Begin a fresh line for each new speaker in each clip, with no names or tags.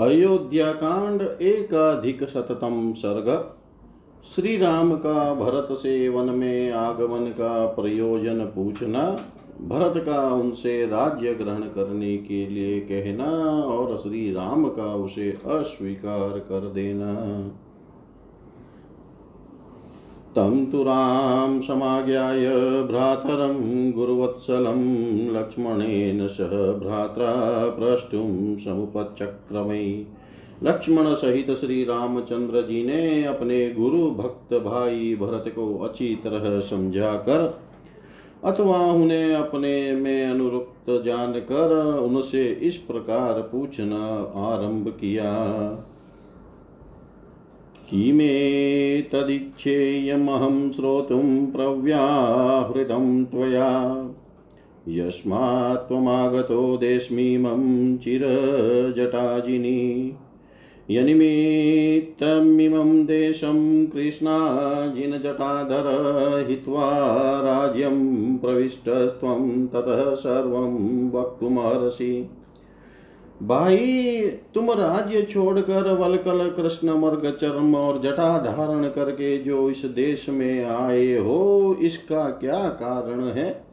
अयोध्या कांड एकाधिक शततम सर्ग। श्री राम का भरत से वन में आगमन का प्रयोजन पूछना, भरत का उनसे राज्य ग्रहण करने के लिए कहना और श्री राम का उसे अस्वीकार कर देना। तं तु राम समाज्ञाय भ्रातरं गुरुवत्सलं लक्ष्मणेन सह भ्रात्रा प्रष्टुं समुपचक्रमे। लक्ष्मण सहित श्री रामचंद्र जी ने अपने गुरु भक्त भाई भरत को अच्छी तरह समझा कर, अथवा उन्हें अपने में अनुरुक्त जानकर उनसे इस प्रकार पूछना आरंभ किया। किमेतदिच्छेयमहं श्रोतुं प्रव्याहृतं त्वया। यस्मात् त्वमागतो देस्मिमं चिरजटाजिनी। यनिमित्तमिमं देशं कृष्णाजिनजटाधर राज्यं प्रविष्टस्त्वं ततः सर्वं वक्तुमर्हसि। भाई, तुम राज्य छोड़कर वलकल कृष्ण मर्ग, चर्म और जटा धारण करके जो इस देश में आए हो, इसका क्या कारण है?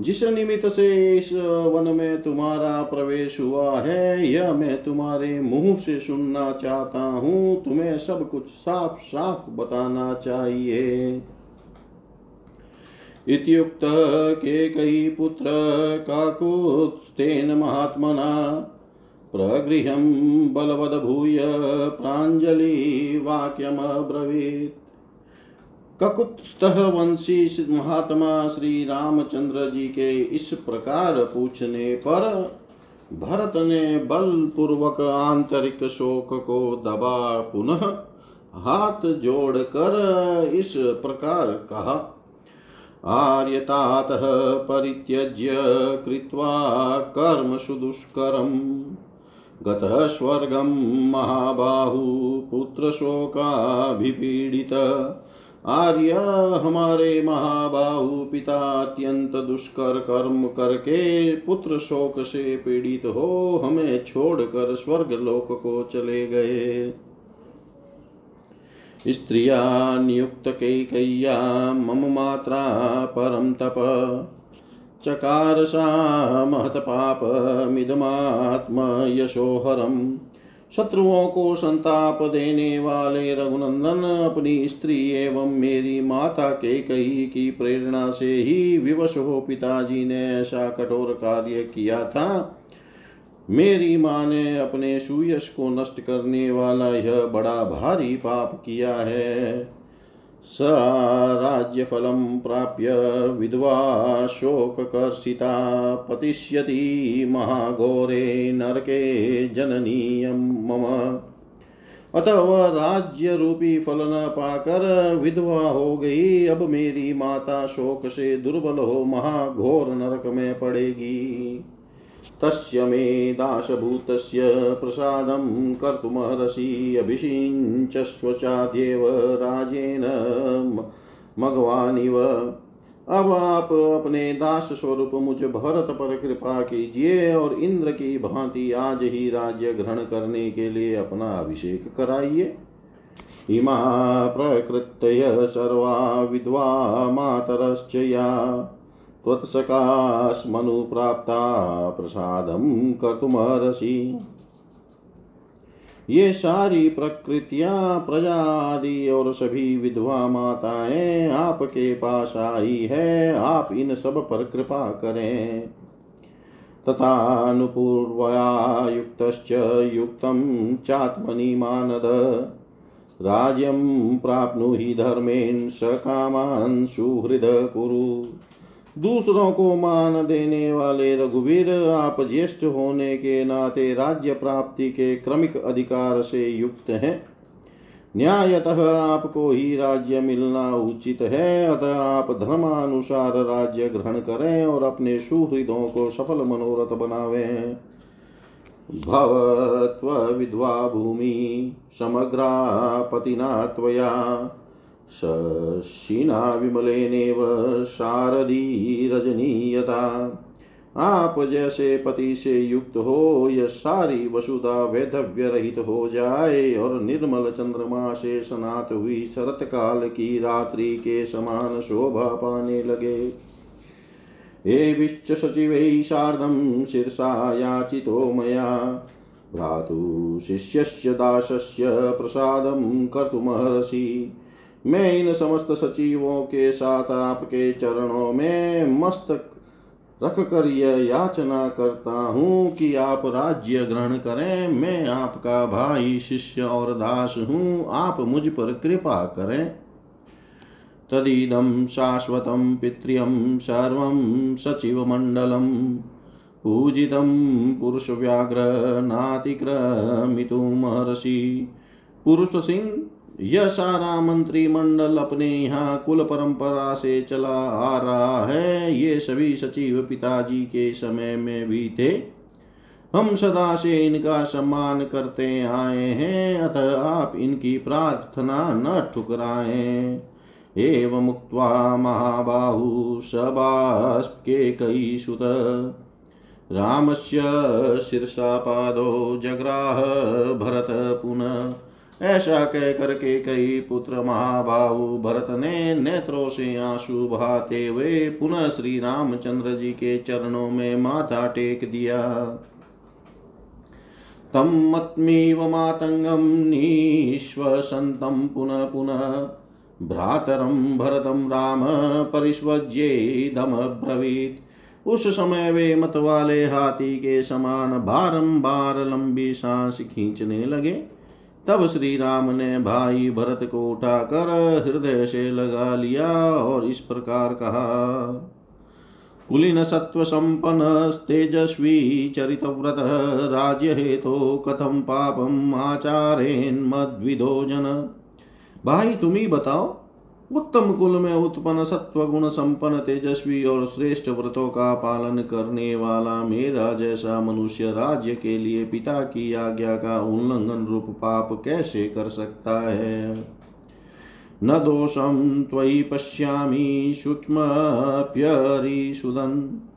जिस निमित्त से इस वन में तुम्हारा प्रवेश हुआ है, यह मैं तुम्हारे मुँह से सुनना चाहता हूँ। तुम्हें सब कुछ साफ़ साफ़ बताना चाहिए। इत्युक्त कई पुत्र काकुत्स्थेन महात्मना प्रगृहं बलवदभूय प्राञ्जलिवाक्यमब्रवीत् ककुत्स्थः वंशी महात्मा श्री रामचंद्र जी के इस प्रकार पूछने पर भरत ने बलपूर्वक आंतरिक शोक को दबा, पुनः हाथ जोड़कर इस प्रकार कहा, आर्यतातः परित्यज्य कृत्वा कर्म सुदुष्करम्। गतः स्वर्गं महाबाहु पुत्रशोकाभिपीडित आर्य हमारे महाबाहु पिता अत्यंत दुष्कर कर्म करके पुत्र शोक से पीड़ित हो, हमें छोड़कर स्वर्ग लोक को चले गए। स्त्रिया नियुक्त कैकय्या मम मात्रा परम तप। चकार सा महत्पापमिदमात्मयशोहरम् शत्रुओं को संताप देने वाले रघुनंदन अपनी स्त्री एवं मेरी माता के कही की प्रेरणा से ही विवश हो पिताजी ने ऐसा कठोर कार्य किया था। मेरी माँ ने अपने सुयश को नष्ट करने वाला यह बड़ा भारी पाप किया है। स राज्यफलं प्राप्य विधवा शोककर्षिता पतिष्यति महाघोरे नरके जननीयं मम। अतः राज्य रूपी फल न पाकर विधवा हो गई। अब मेरी माता शोक से दुर्बल हो, महाघोर नरक में पड़ेगी। तस्य मे दासभूतस्य प्रसादं कर्तुमर्हसि अभिषिञ्चस्व चाद्येव राजेन मघवानिव। अब आप अपने दास स्वरूप मुझ भरत पर कृपा कीजिए और इंद्र की भांति आज ही राज्य ग्रहण करने के लिए अपना अभिषेक कराइए। इमा प्रकृतय सर्वा विद्वा मातरश्च या त्वत्सकास्मनुप्राप्ता प्रसादं कर्तुमर्हसि। ये सारी प्रकृतियाँ, प्रजा आदि और सभी विधवा माताएँ आपके पास आई है, आप इन सब पर कृपा करें। तथानुपूर्वया युक्तश्च युक्तं चात्मनि मानद। राज्यं प्राप्नुहि धर्मेण स कामान् सुहृद कुरु। दूसरों को मान देने वाले रघुवीर, आप ज्येष्ठ होने के नाते राज्य प्राप्ति के क्रमिक अधिकार से युक्त हैं। न्यायतः आपको ही राज्य मिलना उचित है, अतः आप धर्मानुसार राज्य ग्रहण करें और अपने सुहृदों को सफल मनोरथ बनावे। भवत्वविद्वा भूमि, समग्रा पतिना त्वया शशिना विमलेनेव शारदी रजनीयता आप जैसे पति से युक्त हो, यह सारी वसुधा वैधव्य रहित हो जाए, और निर्मल चंद्रमा से स्नात हुई शरत काल की रात्रि के समान शोभा पाने लगे। एभिश्च सचिवैः सार्धं शीर्षा याचितो मया। भ्रातु शिष्यस्य दासस्य प्रसादं कर्तुमर्हसि। मैं इन समस्त सचिवों के साथ आपके चरणों में मस्तक रख कर यह याचना करता हूँ कि आप राज्य ग्रहण करें। मैं आपका भाई, शिष्य और दास हूँ। आप मुझ पर कृपा करें। तदिदं शाश्वतं पित्र्यं सर्वं सचिवमण्डलं पूजितं पुरुष सिंह यह सारा मंत्रिमंडल अपने यहाँ कुल परंपरा से चला आ रहा है। ये सभी सचिव पिताजी के समय में भी थे। हम सदा से इनका सम्मान करते आए हैं। अतः आप इनकी प्रार्थना न ठुकराएँ। एवं मुक्त्वा महाबाहु सबास्केकैसुत रामस्य शीर्षा पादो जग्राह भरत पुनः ऐसा कह करके कई पुत्र महाबाहु, भरत ने नेत्रों से आँसू बहाते हुए पुनः श्री रामचंद्र जी के चरणों में माथा टेक दिया। तम मत्मीव मातंगम निश्वसंतम पुनः पुनः भ्रातरम भरतम राम परिस्वज्येदमब्रवीत् उस समय वे मत वाले हाथी के समान बारंबार लंबी सांस खींचने लगे। तब श्री राम ने भाई भरत को उठाकर हृदय से लगा लिया और इस प्रकार कहा, कुलीन सत्व संपन्न तेजस्वी चरित व्रत राज्य हेतु कथम पापम आचारेन जन भाई तुम ही बताओ उत्तम कुल में उत्पन्न सत्व गुण संपन्न तेजस्वी और श्रेष्ठ व्रतों का पालन करने वाला मेरा जैसा मनुष्य राज्य के लिए पिता की आज्ञा का उल्लंघन रूप पाप कैसे कर सकता है? न दोषम त्वयि पश्यामि सूक्ष्मप्यरिसुदन्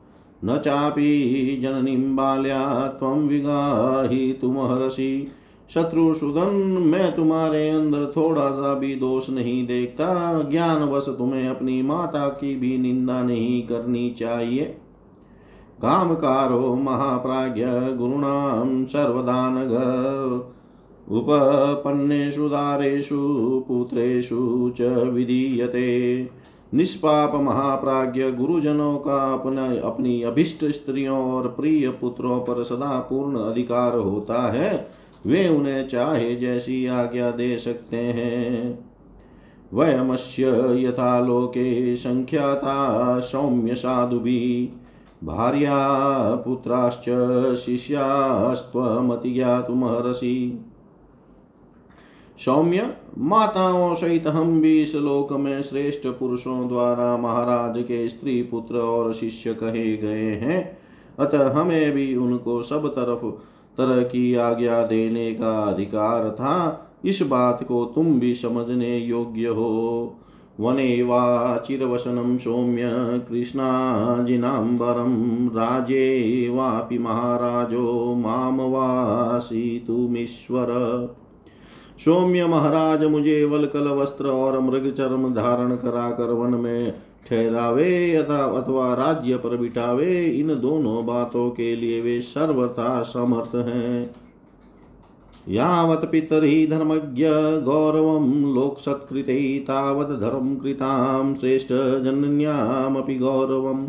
न चापि जननीं बाल्या त्वं विगाहितुमर्हसि शत्रुसुदन मैं तुम्हारे अंदर थोड़ा सा भी दोष नहीं देखता। ज्ञान ज्ञानवश तुम्हें अपनी माता की भी निंदा नहीं करनी चाहिए। कामकारो महाप्राज्ञ गुरुणां सर्वदानग। उपपन्नेषु, दारेषु, पुत्रेषु च विधीयते। निष्पाप महाप्राज्य गुरुजनों का अपना, अपनी अभिष्ट स्त्रियों और प्रिय पुत्रों पर सदा पूर्ण अधिकार होता है। वे उन्हें चाहे जैसी आज्ञा दे सकते हैं। वयमस्य यथा लोके संख्याता सौम्य साधुभिः भार्या पुत्राश्च शिष्यास्त्वमति ज्ञातुमर्हसि सौम्य, माताओं सहित हम भी इस लोक में श्रेष्ठ पुरुषों द्वारा महाराज के स्त्री पुत्र और शिष्य कहे गए हैं। अतः हमें भी उनको सब तरफ़ तरह की आज्ञा देने का अधिकार था। इस बात को तुम भी समझने योग्य हो। वने वा चिरवसनं सौम्य कृष्णाजिनाम्बरं राजे वापि महाराजो माम वासितुमीश्वर सौम्य महाराज मुझे वलकल वस्त्र और मृग चर्म धारण कराकर वन में ठहरावे अथा अथवा राज्य पर बिठावे, इन दोनों बातों के लिए वे सर्वथा समर्थ हैं। यावत् पितरि धर्मज्ञ गौरवं लोकसत्कृते तावत् धर्म कृतां श्रेष्ठ जनन्यामपि गौरवम्।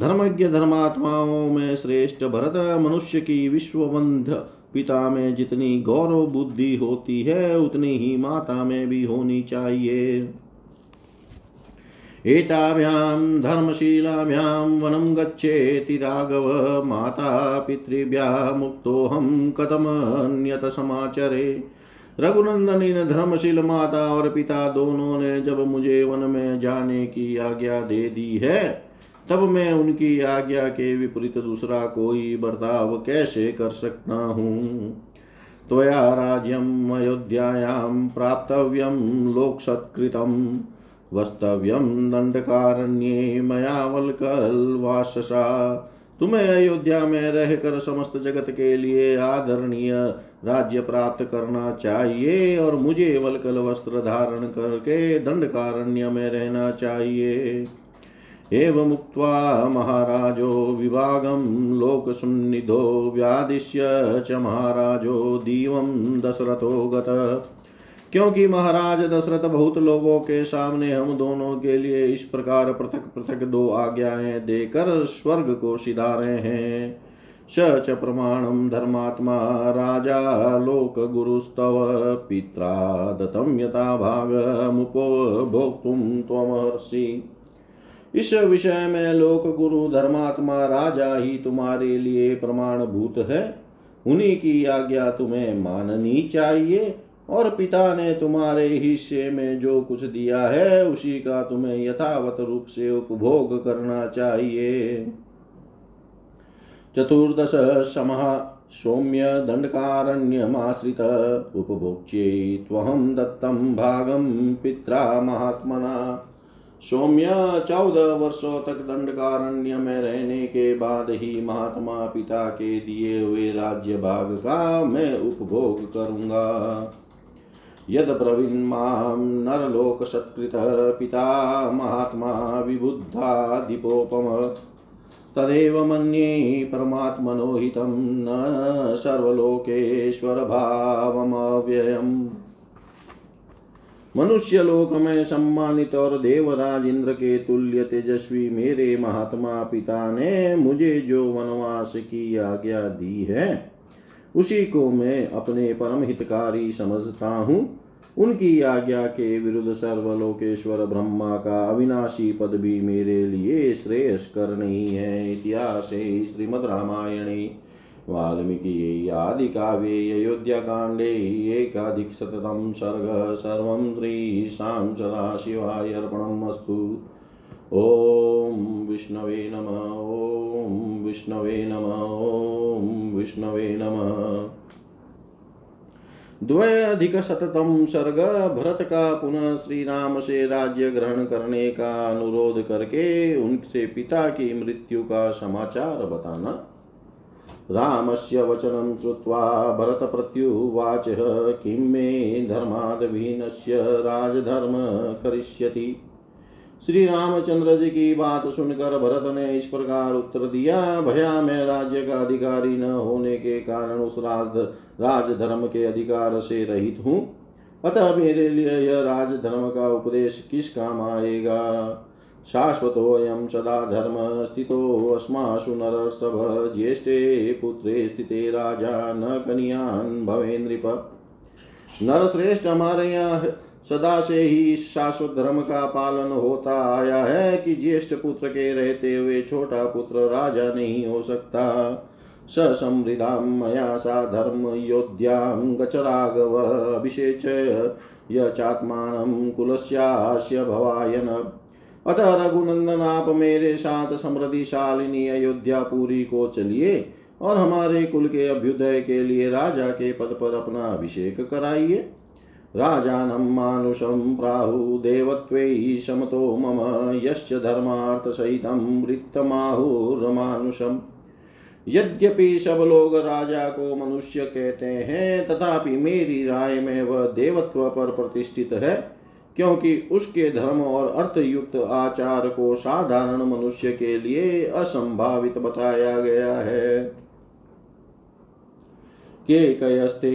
धर्मज्ञ धर्मात्माओं में श्रेष्ठ भरत, मनुष्य की विश्वबंध पिता में जितनी गौरव बुद्धि होती है, उतनी ही माता में भी होनी चाहिए। एताभ्यां धर्मशीलाभ्यां वनं गच्छेति राघव माता पितृभ्यः मुक्तोऽहं कथमन्यत समाचरे रघुनंदन धर्मशील माता और पिता दोनों ने जब मुझे वन में जाने की आज्ञा दे दी है, तब मैं उनकी आज्ञा के विपरीत दूसरा कोई बर्ताव कैसे कर सकता हूँ? त्वया राज्यम अयोध्यायां प्राप्तव्यं लोकसत्कृतम्। वस्तव्यं दण्डकारण्ये मया वल्कल्वाससा तुम्हें अयोध्या में रहकर समस्त जगत के लिए आदरणीय राज्य प्राप्त करना चाहिए और मुझे वलकल वस्त्र धारण करके दंडकारण्य में रहना चाहिए। एवमुक्त्वा महाराजो विभागं लोकसुन्निधो व्यादिश्य च महाराजो दीवं दशरथो गत। क्योंकि महाराज दशरथ बहुत लोगों के सामने हम दोनों के लिए इस प्रकार पृथक पृथक दो आज्ञाएँ देकर स्वर्ग को सिधा रहे हैं। स च प्रमाणं धर्मात्मा राजा लोक लोकगुरुस्तव पित्रा दत्तं यथा भागमुपभोक्तुं त्वमर्षि। इस विषय में लोक गुरु धर्मात्मा राजा ही तुम्हारे लिए प्रमाण भूत है। उन्हीं की आज्ञा तुम्हें माननी चाहिए। और पिता ने तुम्हारे हिस्से में जो कुछ दिया है, उसी का तुम्हें यथावत रूप से उपभोग करना चाहिए। चतुर्दश समहा, सौम्य दंडकारण्यमाश्रित। उपभोक्ष्ये त्वहं दत्तं भागं पित्रा महात्मना। सौम्य चौदह वर्षों तक दंडकारण्य में रहने के बाद ही महात्मा पिता के दिए हुए राज्य भाग का मैं उपभोग करूँगा। यद ब्रवीण नरलोक सत्कृत पिता महात्मा विबुद्धा दीपोपम। तदेव मन्ये परमात्मनो हितं न सर्वलोकेश्वर भावमव्ययम् मनुष्य लोक में सम्मानित और देवराज इंद्र के तुल्य तेजस्वी मेरे महात्मा पिता ने मुझे जो वनवास की आज्ञा दी है उसी को मैं अपने परम हितकारी समझता हूँ। उनकी आज्ञा के विरुद्ध सर्वलोकेश्वर ब्रह्मा का अविनाशी पद भी मेरे लिए श्रेयस्कर नहीं है। इतिहास श्रीमद रामायणे, वाल्मीकि आदिकाव्ये अयोध्याकाण्डे एकाधिकशततं सर्ग, सर्वं श्रीशां सदाशिवाय अर्पणम् अस्तु। ॐ विष्णवे नम ॐ विष्णवे नम ॐ विष्णवे नमः। द्वैधिक शततम सर्ग, भरत का पुनः श्री राम से राज्य ग्रहण करने का अनुरोध करके उनसे पिता की मृत्यु का समाचार बताना। रामस्य वचनं श्रुत्वा भरतप्रत्युवाच किं मे धर्मादवीनस्य राजधर्म करिष्यति। श्री रामचंद्र जी की बात सुनकर भरत ने इस प्रकार उत्तर दिया, भया में राज्य का अधिकारी न होने के कारण उस राज, राजधर्म के अधिकार से रहित हूँ। अतः मेरे लिए यह राजधर्म का उपदेश किस काम आएगा? शाश्वतोऽयं सदा धर्म स्थितोऽस्मासु नरसभ ज्येष्ठे पुत्रे स्थिते राजा न कन्यान् भवे नृप नरश्रेष्ठ हमारे यहाँ सदा से ही इस शाश्वत धर्म का पालन होता आया है कि ज्येष्ठ पुत्र के रहते हुए छोटा पुत्र राजा नहीं हो सकता। स समृद्धां मया सा धर्म योध्यां गचराघव अभिषेच, य चात्मानं कुलस्यास्य भवायन। अतः रघुनंदन आप मेरे साथ समृद्धिशालिनी अयोध्या पूरी को चलिए और हमारे कुल के अभ्युदय के लिए राजा के पद पर अपना अभिषेक कराइए। राजानं मानुषं प्राहु देवत्वैः समतो मम यस्य धर्मार्थसहितं वृत्तमाहुर्मानुषम् यद्यपि सब लोग राजा को मनुष्य कहते हैं, तथापि मेरी राय में वह देवत्व पर प्रतिष्ठित है, क्योंकि उसके धर्म और अर्थयुक्त आचार को साधारण मनुष्य के लिए असंभावित बताया गया है। के कयस्ते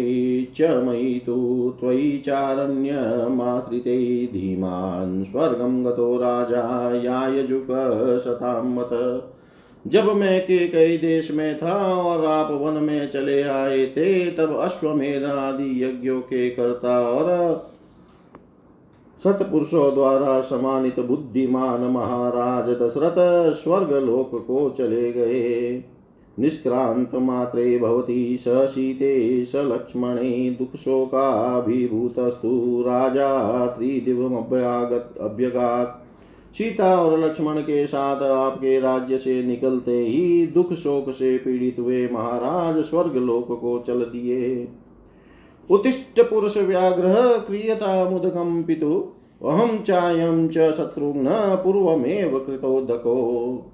च मयि तु त्वयि चारण्यमाश्रिते धीमान् स्वर्गं गतो राजा यायजुक शतां मत जब मैं के कई देश में था और आप वन में चले आए थे, तब अश्वमेध आदि यज्ञों के कर्ता और सतपुरुषों द्वारा सम्मानित बुद्धिमान महाराज दशरथ स्वर्ग लोक को चले गए। निष्क्रांत मात्रे भवती स सीते, स लक्ष्मणे दुःखशोकाभिभूतस्तु राजा त्रिदिवमभ्यागत अभ्यगात। सीता और लक्ष्मण के साथ आपके राज्य से निकलते ही दुख शोक से पीड़ित हुए महाराज स्वर्ग लोक को चल दिए। उत्तिष्ठ पुरुष व्याघ्र, क्रियता मुदकम पितु अहम चायम च शत्रुघ्न पूर्वमेव कृतोदको।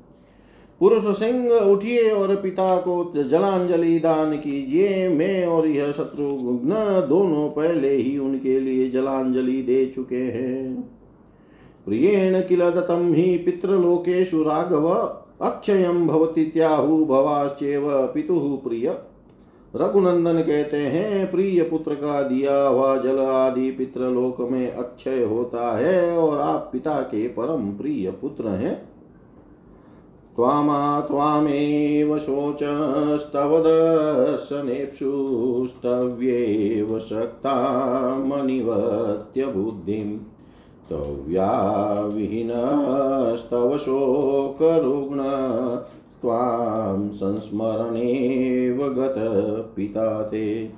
पुरुष सिंह उठिए और पिता को जलांजलि दान कीजिए। मैं और यह शत्रुघ्न दोनों पहले ही उनके लिए जलांजलि दे चुके हैं। प्रियेण किल दत्तं हि पितृलोकेषु राघव, अक्षयं भवतीत्याहु भवाश्चेव पितुः प्रिय। रघुनंदन कहते हैं, प्रिय पुत्र का दिया हुआ जल आदि पितृलोक में अक्षय होता है और आप पिता के परम प्रिय पुत्र हैं। त्वामा त्वामेव शोचस्तव दर्शनेप्सुस्तव्येव शक्तामनिवत्य बुद्धिं। तव्या विहीनस्तव शोकरुग्ण त्वां संस्मरणेव गत पिता ते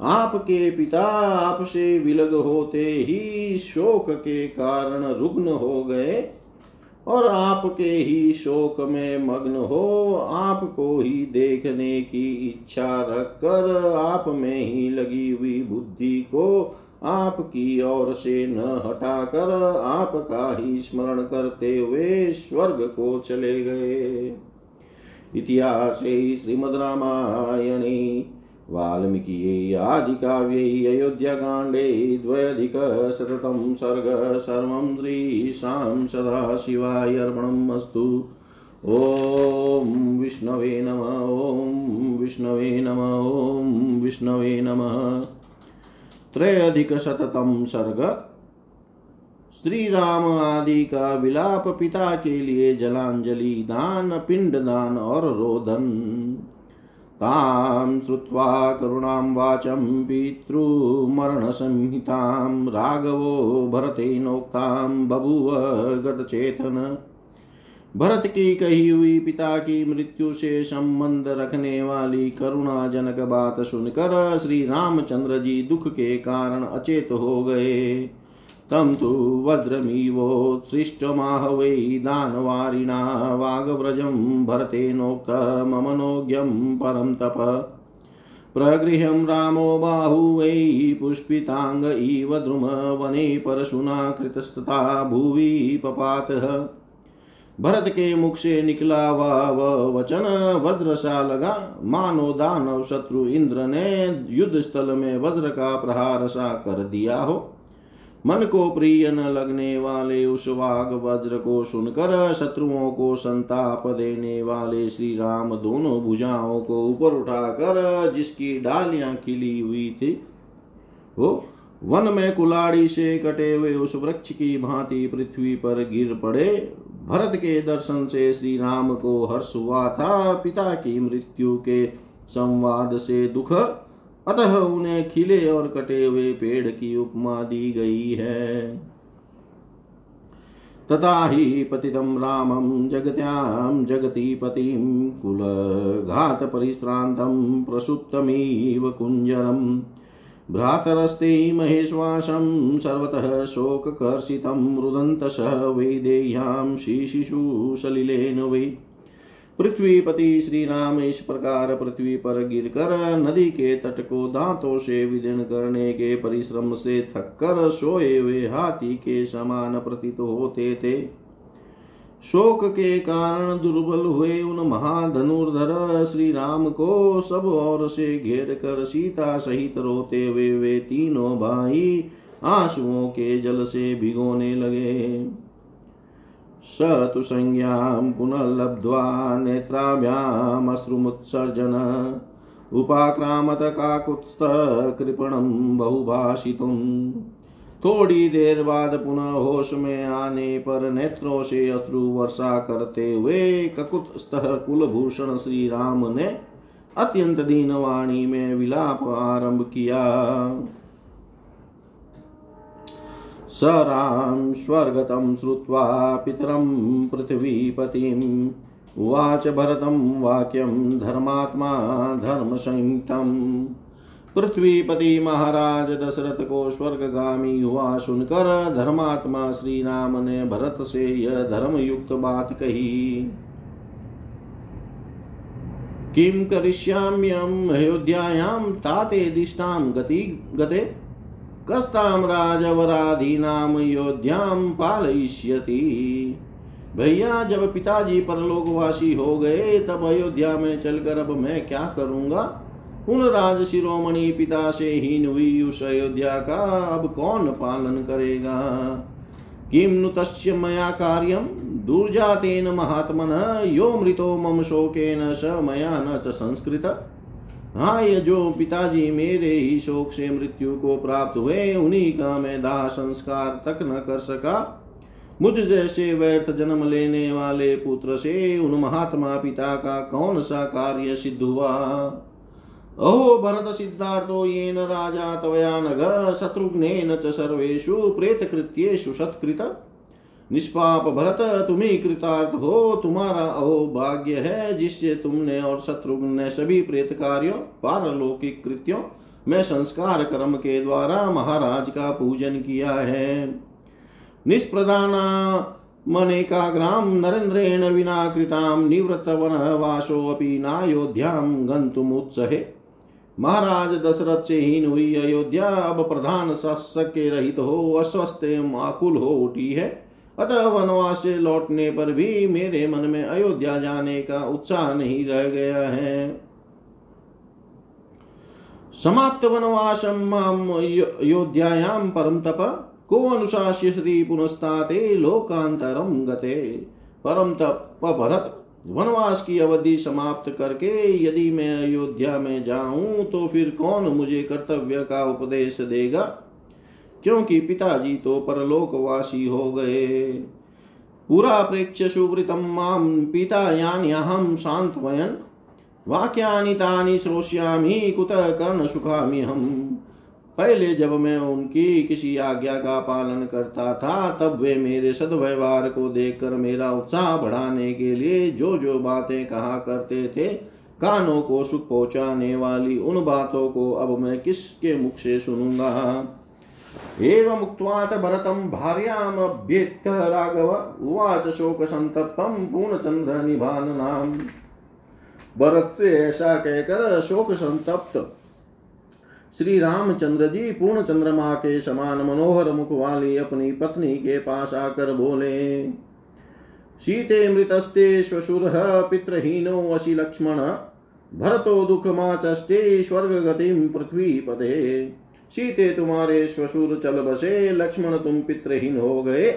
आपके पिता आपसे विलग होते ही शोक के कारण रुग्ण हो गए। और आपके ही शोक में मग्न हो, आपको ही देखने की इच्छा रखकर आप में ही लगी हुई बुद्धि को आपकी ओर से न हटाकर आपका ही स्मरण करते हुए स्वर्ग को चले गए। इतिहास श्रीमद रामायणे वाल्मीकि आदिकाव्ये अयोध्याकाण्डे द्वयधिकशततं सर्ग सर्वं श्रीशां सदाशिवाय अर्पणम् अस्तु ॐ विष्णवे नम, ॐ विष्णवे नम, ॐ विष्णवे नमः। त्रयधिकशततम सर्ग। श्री राम आदि का विलाप पिता के लिए जलांजलि, दान, पिंड दान और रोदन। तां श्रुत्वा करुणां वाचं पितृमरणसंहितां राघवो भरतेनोक्तां बभूव गतचेतन। भरत की कही हुई पिता की मृत्यु से संबंध रखने वाली करुणा जनक बात सुनकर श्री रामचंद्र जी दुख के कारण अचेत हो गए। तं तु वज्रमिवोत्सृष्टमाह वै दानवारिणा वागव्रजं भरतेनोक्तममनोज्ञं परं तप। प्रगृह्यं रामो बाहु वै पुष्पिताङ्ग इव द्रुमवने परशुना कृतस्तथा भुवि पपातः। भरत के मुख से निकला वह वचन वज्र सा लगा मानो दानव शत्रु इंद्र ने युद्ध स्थल में वज्र का प्रहार सा कर दिया हो। मन को प्रिय न लगने वाले उस वाग वज्र को सुनकर शत्रुओं को संताप देने वाले श्री राम दोनों भुजाओं को ऊपर उठाकर जिसकी डालियाँ खिली हुई थी, वो वन में कुलाड़ी से कटे हुए उस वृक्ष की भांति पृथ्वी पर गिर पड़े। भरत के दर्शन से श्री राम को हर्ष हुआ था। पिता की मृत्यु के संवाद से दुख अतः उन्हें खिले और कटे हुए पेड़ की उपमा दी गई है। तथा हि पतितं रामं जगति पतिं कुलघातपरिश्रान्तं प्रसुप्तमिव कुञ्जरम् भ्रातरस्ते महेश्वासं सर्वतः शोककर्षितं रुदन्तश वैदेह्यां शिशिशु सलिलेन वै पृथ्वीपति श्री राम इस प्रकार पृथ्वी पर गिरकर नदी के तट को दांतों से विदीर्ण करने के परिश्रम से थककर सोए हुए हाथी के समान प्रतीत होते थे। शोक के कारण दुर्बल हुए उन महाधनुर्धर श्री राम को सब ओर से घेर कर सीता सहित रोते हुए वे तीनों भाई आंसुओं के जल से भिगोने लगे। स तु संज्ञां पुनर्लब्ध्वा नेत्राभ्यामश्रुमुत्सर्जन उपाक्रामत काकुत्स्थकृपणं बहुभाषितुम्। थोड़ी देर बाद पुनः होश में आने पर नेत्रों से अश्रु वर्षा करते हुए ककुत कुलभूषण श्री राम ने अत्यंत दीन वाणी में विलाप आरंभ किया। स रां स्वर्गतं श्रुत्वा पितरं पृथिवीपतिम्। उवाच भरतं वाक्यं धर्मात्मा धर्मसंहितम् पृथ्वीपति महाराज दशरथ को स्वर्गगामी हुआ सुनकर धर्मात्मा श्री राम ने भरत से यह धर्मयुक्त बात कही। किं करिष्याम्यम् अयोध्यायां ताते गति गते? कस्तां राजवराधीनां योध्यां पालयिष्यति। भैया, जब पिताजी परलोकवासी हो गए, तब अयोध्या में चलकर अब मैं क्या करूँगा? उन राज शिरोमणि पिता से हीन हुई उस अयोध्या का अब कौन पालन करेगा? किम नु तस्य मया कार्यम दुर्जातेन महात्मन, यो मृतो मम शोकेन स मया न च संस्कृत। हाँ जो पिताजी मेरे ही शोक से मृत्यु को प्राप्त हुए, उन्हीं का मैं दाह संस्कार तक न कर सका। मुझ जैसे व्यर्थ जन्म लेने वाले पुत्र से उन महात्मा पिता का कौन सा कार्य सिद्ध हुआ? अहो भरत सिद्धार्थो येन राजा तवया नघ शत्रुघ्नेन च सर्वेषु, प्रेतकृत्येषु सत्कृत निष्पाप भरत तुम ही कृतार्थ हो तुम्हारा अहो भाग्य है, जिससे तुमने और शत्रुघ्न ने सभी प्रेत कार्यों पारलौकिक कृत्यों में संस्कार कर्म के द्वारा महाराज का पूजन किया है। निष्प्रदाना मनेकाग्राम नरेन्द्रेण विना कृताम निवृत्तवनवासोऽपि नायोध्यां गन्तुमुत्सहे। महाराज दशरथ से हीन हुई अयोध्या अब प्रधान शासक के रहित हो, अस्वस्थ आकुल हो उठी है। अतः वनवास से लौटने पर भी मेरे मन में अयोध्या जाने का उत्साह नहीं रह गया है। समाप्त वनवासम अयोध्यायाम परम तप, को अनुशास्य श्री पुनस्ताते लोकांतरम गते। परम तप भरत वनवास की अवधि समाप्त करके यदि मैं अयोध्या में जाऊँ तो फिर कौन मुझे कर्तव्य का उपदेश देगा? क्योंकि पिताजी तो परलोकवासी हो गए। पुरा प्रेक्ष सुवृतम माम पिता यान्यहम शांतवयन वाक्यानि तानि श्रोष्यामि कुत कर्ण सुखामि हम पहले जब मैं उनकी किसी आज्ञा का पालन करता था, तब वे मेरे सदव्यवहार को देखकर मेरा उत्साह बढ़ाने के लिए जो जो बातें कहा करते थे, कानों को सुख पहुँचाने वाली उन बातों को अब मैं किसके मुख से सुनूँगा? एवं उक्त्वात भरतं भार्यामभ्येत्य राघव उवाच शोकसन्तप्तं पूर्णचंद्र नाम भरत से ऐसा कहकर शोक संतप्त श्री रामचंद्र जी पूर्ण चंद्रमा के समान मनोहर मुख वाली अपनी पत्नी के पास आकर बोले शीते मृतस्ते श्वशुर, पितृहीनो वशी लक्ष्मण, भरतो दुःखमाचष्टे स्वर्ग गतिम पृथ्वी पदे सीते तुम्हारे श्वशुर चल बसे, लक्ष्मण तुम पितृहीन हो गए।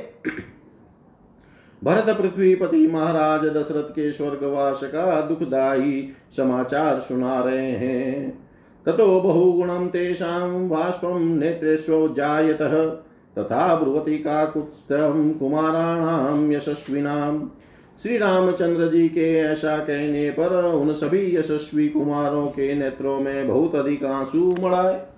भरत पृथ्वीपति महाराज दशरथ के स्वर्गवास का दुखदायी समाचार सुना रहे हैं। ततो बहुगुणम तेषां बाष्पं नेत्रेष्वजायतः तथा ब्रुवती काकुत्स्थं कुमाराणां यशस्विनाम श्री रामचंद्र जी के ऐसा कहने पर उन सभी यशस्वी कुमारों के नेत्रों में बहुत अधिक आँसू मड़ाए।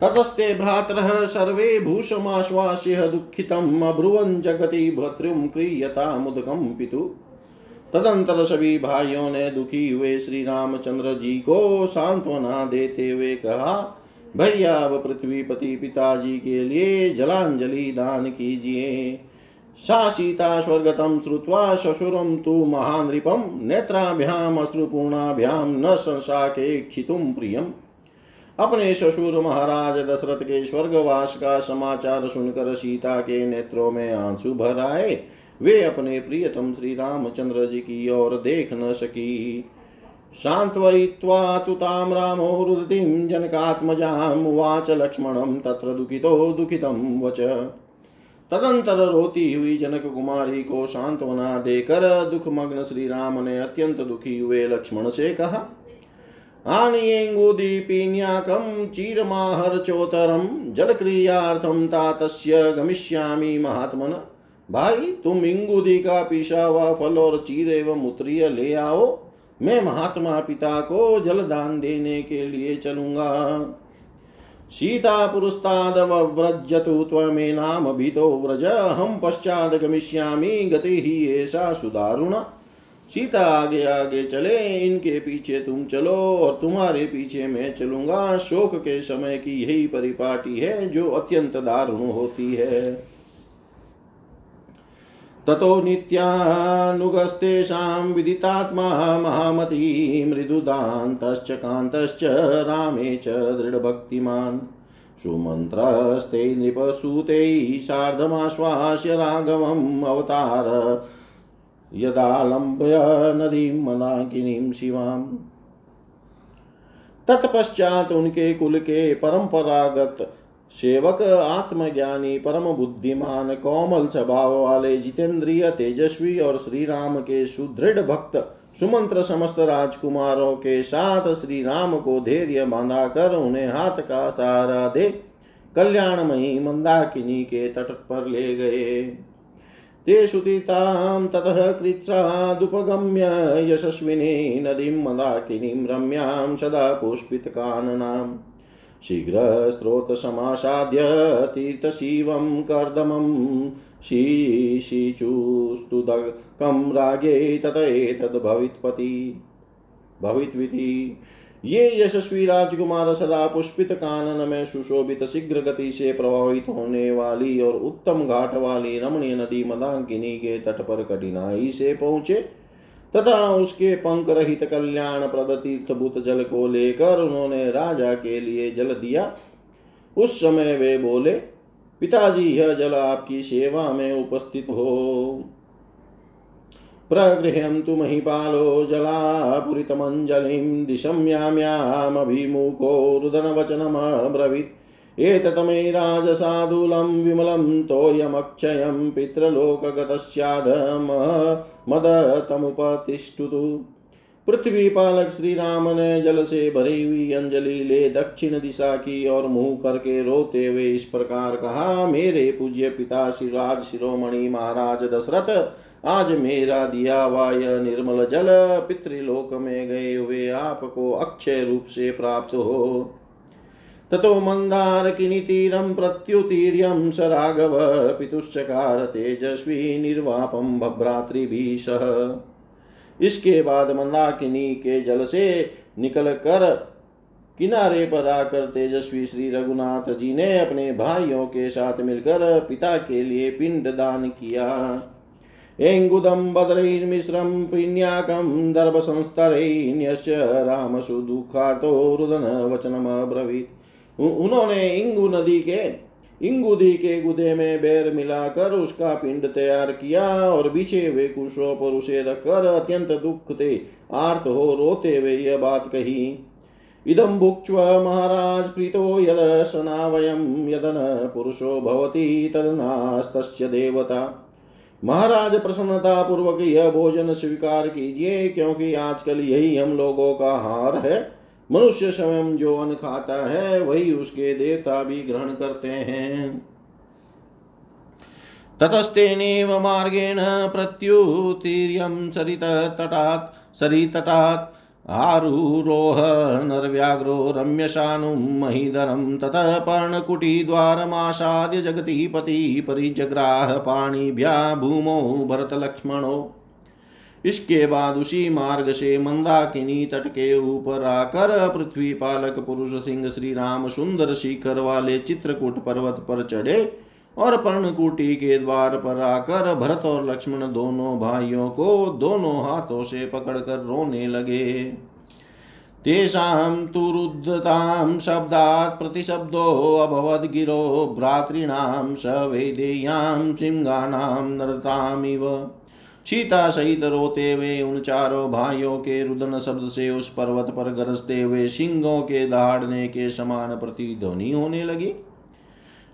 ततस्ते भ्रातरः सर्वे भूषमाश्वास्य दुःखितम्, अब्रुवन् जगति भर्तृं क्रियतामुदकं पितु। तदंतर सभी भाइयों ने दुखी हुए श्री रामचंद्र जी को सांत्वना देते हुए कहा भैया अब पृथ्वीपति पिताजी के लिए जलांजलि दान कीजिए। सा सीता स्वर्गतम श्रुत्वा शशुरम तु महानृपम, नेत्राभ्याम, अश्रुपूर्णाभ्याम, न संसाके क्षितुम प्रियम। अपने ससुर महाराज दशरथ के स्वर्गवास का समाचार सुनकर सीता के नेत्रों में आँसू भर आए। वे अपने प्रियतम श्री रामचंद्र जी की ओर देख न सकी। शान्त्वयित्वा तु तां रामो रुदितिं जनकात्मजाम् उवाच लक्ष्मणं तत्र दुखितो दुखितं वच। तदंतर रोती हुई जनक कुमारी को सांत्वना देकर दुखमग्न श्री राम ने अत्यंत दुखी हुए लक्ष्मण से कहा आनयेङ्गुदीपिन्याकं चीरमाहर्चोत्तरं जलक्रियार्थं तातस्य गमिष्यामि महात्मन। भाई, तुम इंगुदी का पिसा हुआ फल और चीर एवं उत्तरीय ले आओ। मैं महात्मा पिता को जलदान देने के लिए चलूँगा। सीता पुरस्ताद व्रजतु त्वमेनाम भीतो व्रज। हम पश्चात गमिष्यामि, गति ही ऐसा सुदारुण। सीता आगे आगे चले, इनके पीछे तुम चलो और तुम्हारे पीछे मैं चलूँगा। शोक के समय की यही परिपाटी है, जो अत्यंत दारुण होती है। ततो नित्यानुगस्तेषां विदितात्मा महामती, मृदुदान्तश्च कान्तश्च रामे च दृढभक्तिमान्। सुमन्त्रस्ते नृपसूतैः सार्धमाश्वास्य राघवम् अवतार। यदालम्ब्य नदीं मदाकिनीं शिवाम् तत्पश्चात उनके कुल के परंपरागत सेवक, आत्मज्ञानी, परम बुद्धिमान, कोमल स्वभाव वाले जितेंद्रिय, तेजस्वी और श्री राम के सुदृढ़ भक्त, सुमंत्र समस्त राजकुमारों के साथ श्री राम को धैर्य बांधा कर उन्हें हाथ का सहारा दे, कल्याणमयी मंदाकिनी के तट पर ले गए। ते सुतीतां ततः कृच्छ्रादुपगम्य यशस्विनी नदीं मदाकिनीं रम्यां सदा पुष्पितकाननाम् शीघ्रस्रोतसमासाद्य तीर्थशिवं कर्दमं शीशिचुस्तुदकं रागे तत एतद् भवित्विति। ये यशस्वी राजकुमार सदा पुष्पित कानन में सुशोभित शीघ्र गति से प्रभावित होने वाली और उत्तम घाट वाली रमणीय नदी मदाकिनी के तट पर कठिनाई से पहुँचे, तथा उसके पंख रहित कल्याण प्रद जल को लेकर उन्होंने राजा के लिए जल दिया। उस समय वे बोले, पिताजी, यह जल आपकी सेवा में उपस्थित हो। प्रगृह्यन्तु महिपालो जलापुरितमञ्जलिं दिशं याम्यामभिमुखो रुदनवचनमब्रवीत्। एततमे राजसाधुलं विमलं तोयमक्षयं पितृलोकगतस्याधमदतमुपतिष्ठुतु पृथ्वी पालक श्री राम ने जल से भरी हुई अंजलि ले दक्षिण दिशा की और मुँह करके रोते हुए इस प्रकार कहा, मेरे पूज्य पिता शिवराज शिरोमणि महाराज दशरथ आज मेरा दिया यह निर्मल जल पितृलोक में गए हुए आपको अक्षय रूप से प्राप्त हो। ततो मंदार किनितीरं प्रत्युतीर्यं स राघव, पितुश्चकार तेजस्वी निर्वापम भभ्रातृभिः सह इसके बाद मंदाकिनी के जल से निकल कर किनारे पर आकर तेजस्वी श्री रघुनाथ जी ने अपने भाइयों के साथ मिलकर पिता के लिए पिंड दान किया। एङ्गुदं बद्रैर्मिश्रं पिण्याकं दर्भसंस्तरैन्यस्य रामसुदुःखार्तो रुदनवचनमब्रवीत्। उन्होंने इंगु नदी के इंगुदी के गुदे में बेर मिलाकर उसका पिंड तैयार किया और बिछे हुए कुशों पर उसे रखकर अत्यंत दुख थे आर्त हो रोते हुए यह बात कही। इदं भुक्ष्व महाराज प्रीतो यद सनावयं यदन पुरुषो भवति तदनास्तस्य देवता। महाराज प्रसन्नता पूर्वक यह भोजन स्वीकार कीजिए, क्योंकि आजकल यही हम लोगों का हार है। मनुष्य स्वयं जो अन्न खाता है, वही उसके देवता भी ग्रहण करते हैं। ततस्तेनेव मार्गेण सरित तटात सरितटात् आरुरोह नरव्याघ्रो रम्यशानुं महीधरं ततः पर्णकुटीद्वारमासाद्य जगतीपति परिजग्राह पाणिभ्या भूमौ भरतलक्ष्मणो। इसके बाद उसी मार्ग से मंदाकिनी तट के ऊपर आकर पृथ्वी पालक पुरुष सिंह श्री राम सुंदर शिखर वाले चित्रकूट पर्वत पर चढ़े। और पर्णकुटी के द्वार पर आकर भरत और लक्ष्मण दोनों भाइयों को दोनों हाथों से पकड़कर रोने लगे। तेषां तु रुद्धतां शब्दात् गिरो, भ्रातॄणां सवेदेयां सिंहानां नरतामिव। सीता सहित रोते हुए उन चारों भाइयों के रुदन शब्द से उस पर्वत पर गरजते हुए सिंहों के दहाड़ने के समान प्रतिध्वनि होने लगी।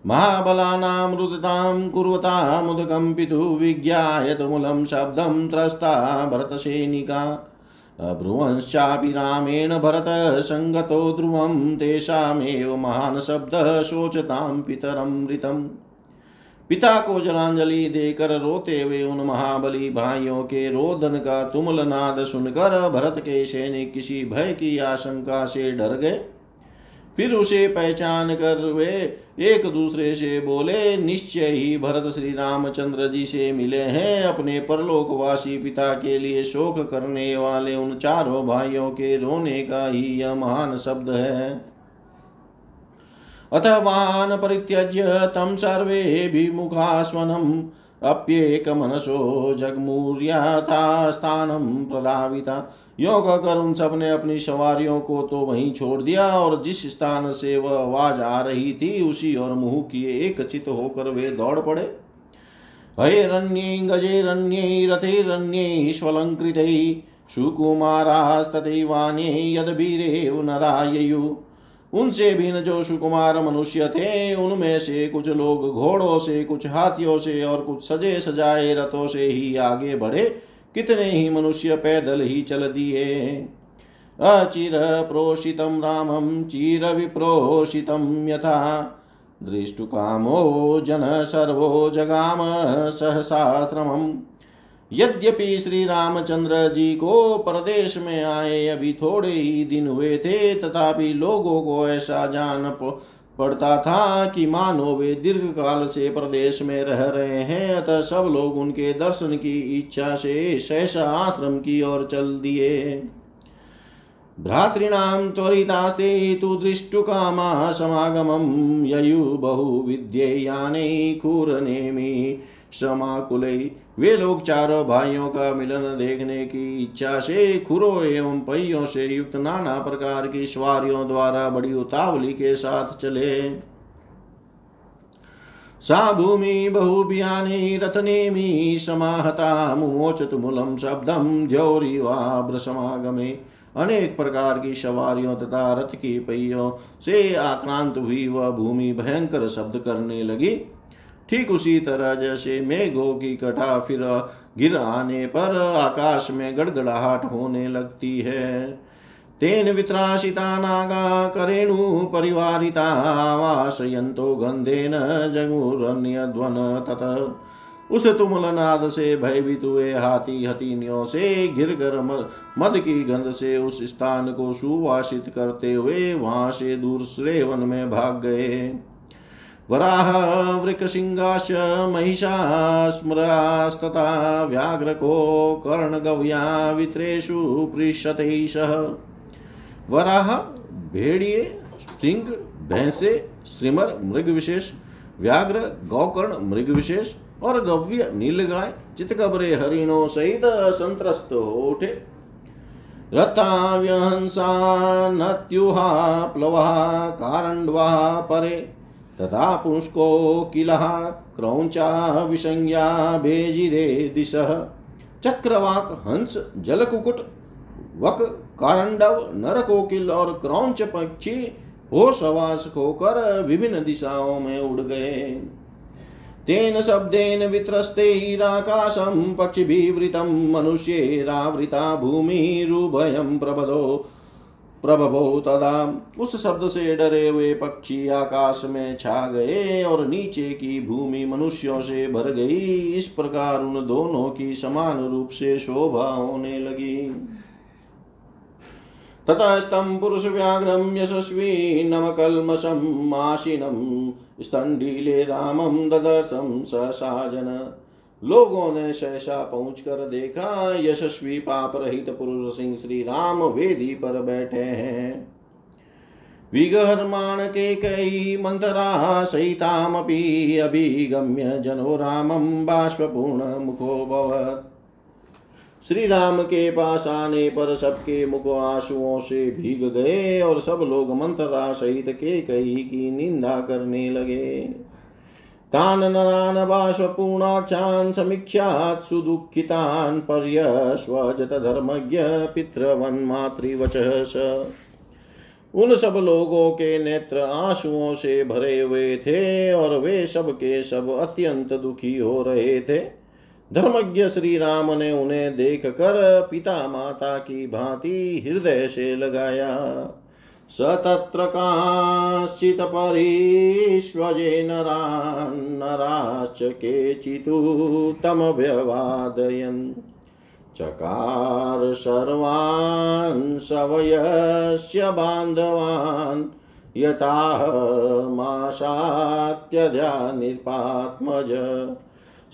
महाबलानां रुदतां कुर्वतामुदकम्पितु विज्ञाय तुमुलं शब्दं त्रस्ता भरतसैनिका। ब्रुवंश्चापि रामेण भरत सङ्गतो ध्रुवं तेषामेव महान् शब्दः शोचतां पितरमृतम् पिता को जलांजलि देकर रोते हुए उन महाबली भाइयों के रोदन का तुमल नाद सुनकर भरत के सैनिक किसी भय की आशंका से डर गए। फिर उसे पहचान कर वे एक दूसरे से बोले, निश्चय ही भरत श्री रामचंद्र जी से मिले हैं अपने परलोकवासी पिता के लिए शोक करने वाले उन चारों भाइयों के रोने का ही यह महान शब्द है। अथ वान परित्यज्य तम सर्वेभिमुखास्वनम् अप्येकमनसो जगमूर्याथा स्थानं प्रधाविता यो कहकर उन सबने अपनी सवारियों को तो वहीं छोड़ दिया, और जिस स्थान से वह आवाज़ आ रही थी, उसी और मुँह किए एक चित होकर वे दौड़ पड़े। हयरण्यै गजेरण्यै रथैरण्यै स्वलङ्कृतै सुकुमारास्तदैवान्ये यदवीरेव नराययु। उनसे भी न जो सुकुमार मनुष्य थे, उनमें से कुछ लोग घोड़ों से, कुछ हाथियों से और कुछ सजे सजाए रथों से ही आगे बढ़े। कितने ही मनुष्य पैदल ही चल दिए। अचिर प्रोषितं रामं, चिर विप्रोषितं यथा। दृष्टुकामो जन सर्वो जगाम सहसाश्रमम्। यद्यपि श्री रामचंद्र जी को प्रदेश में आए, अभी थोड़े ही दिन हुए थे, तथापि लोगों को ऐसा जान पड़ता था कि मानो वे दीर्घ काल से प्रदेश में रह रहे हैं, अतः सब लोग उनके दर्शन की इच्छा से शेष आश्रम की ओर चल दिए। भ्रातॄणां त्वरितास्ते तु दृष्टु दृष्टुकामाः समागमं ययु बहुविद्येयाने खूरनेमि। समाकुले वे लोग चारों भाइयों का मिलन देखने की इच्छा से खुरो एवं पहियों से युक्त नाना प्रकार की सवारियों द्वारा बड़ी उतावली के साथ चले। सा भूमि बहुभियाने रथनेमि समाहता मुमोचत मूलम शब्दम द्यौरिवाभ्रसमागमे अनेक प्रकार की सवारियों तथा रथ की पहियों से आक्रांत हुई वह भूमि भयंकर शब्द करने लगी। ठीक उसी तरह जैसे मेघों की कटा फिर गिर आने पर आकाश में गड़गड़ाहट होने लगती है। तेन वित्राशिता नागा करेणु परिवारिता वासयन्तो गंधेन जगुरन्यध्वन तत। उस तुमल नाद से भयभीत हुए हाथी हथीनियों से घिर कर मद की गंध से उस स्थान को सुवासित करते हुए वहाँ से दूर श्रेवन में भाग गए। वराह वृकसिंहाश महिषास्मरास्तथा व्याघ्रको कर्णगव्या वित्रेषु पृष्ठते सह वराह, भेड़िए, सिंह, भैंसे, श्रीमर मृग विशेष व्याघ्र, गौकर्ण मृग विशेष और गव्य, नीलगाय, चितकबरे, हरिणों सहित संत्रस्त हो उठे रथाव्यहंसा नत्युहा प्लवा कारण्ड्वा परे। तथा पुष्को किलः क्रौचा विसंज्ञा भेजिरे दिशः। चक्रवाक, हंस, जलकुकुट, वक, कारंडव, नरकोकिल और क्रौच पक्षी होशवास होकर विभिन्न दिशाओं में उड़ गए। तेन शब्देन वित्रस्तैराकाशं पक्षिभिवृतं मनुष्यैरावृता भूमिरुभयं प्रबदो प्रभवो तदा उस शब्द से डरे हुए पक्षी आकाश में छा गए और नीचे की भूमि मनुष्यों से भर गई। इस प्रकार उन दोनों की समान रूप से शोभा होने लगी। ततस्तं पुरुषव्याघ्रं यशस्वी नमकल्मषम् आशिनं स्तण्डीले रामं ददर्शं ससाजन लोगों ने सहसा पहुँच कर देखा, यशस्वी पाप रहित पुरुष सिंह श्री राम वेदी पर बैठे हैं। विगहर्माण के कई मंथरा सहितामपि अभिगम्य जनो रामं बाष्पूर्ण मुखो भवत् श्री राम के पास आने पर सबके मुख आंसुओं से भीग गए और सब लोग मंथरा सहित के कई की निंदा करने लगे। तान् नरान् बाष्पूर्णाक्षान् समीक्षात् सुदुःखितान् पर्यश्वजतधर्मज्ञ पितृवन्मातृवचः स। उन सब लोगों के नेत्र आंसुओं से भरे हुए थे और वे सब के सब अत्यंत दुखी हो रहे थे। धर्मज्ञ श्री राम ने उन्हें देख कर पिता माता की भांति हृदय से लगाया। स तत्र काश्चित् परिष्वजे नराश्च केचितु तमव्यवादयन् चकार सर्वान् सवयस्य बान्धवान् यथाहमाशात्यजा निपात्मज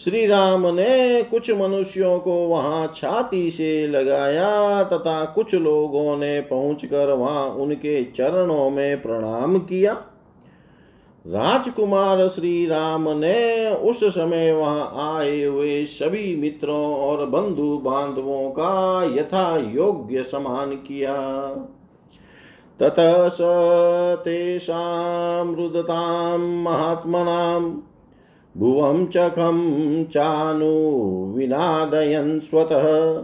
श्री राम ने कुछ मनुष्यों को वहाँ छाती से लगाया तथा कुछ लोगों ने पहुंचकर वहाँ उनके चरणों में प्रणाम किया। राजकुमार श्री राम ने उस समय वहाँ आए हुए सभी मित्रों और बंधु बांधवों का यथा योग्य समान किया। ततः स तेषां रुदतां महात्मनां भुवं चखं चानुविनादयन् स्वतः।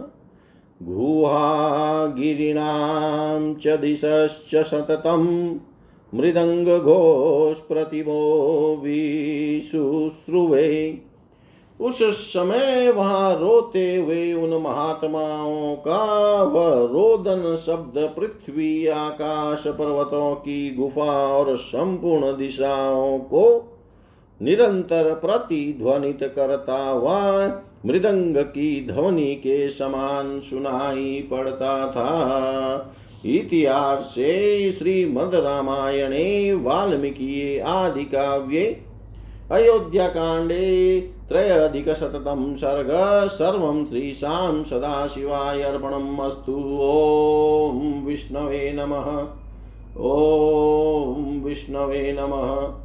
गुहागिरीणां च दिशश्च सततं। मृदङ्गघोषप्रतिभो विशुश्रुवे उस समय वहाँ रोते हुए उन महात्माओं का वह रोदन शब्द पृथ्वी, आकाश, पर्वतों की गुफा और संपूर्ण दिशाओं को निरंतर प्रतिध्वनित करता हुआ मृदंग की ध्वनि के समान सुनाई पड़ता था। इतिहासे श्रीमद् रामायणे वाल्मीकि आदि काव्ये अयोध्याकाण्डे त्रयधिकशततं सर्ग, सर्वं श्रीशां सदाशिवाय अर्पणम् अस्तु। ॐ विष्णवे नमः। ॐ विष्णवे नमः।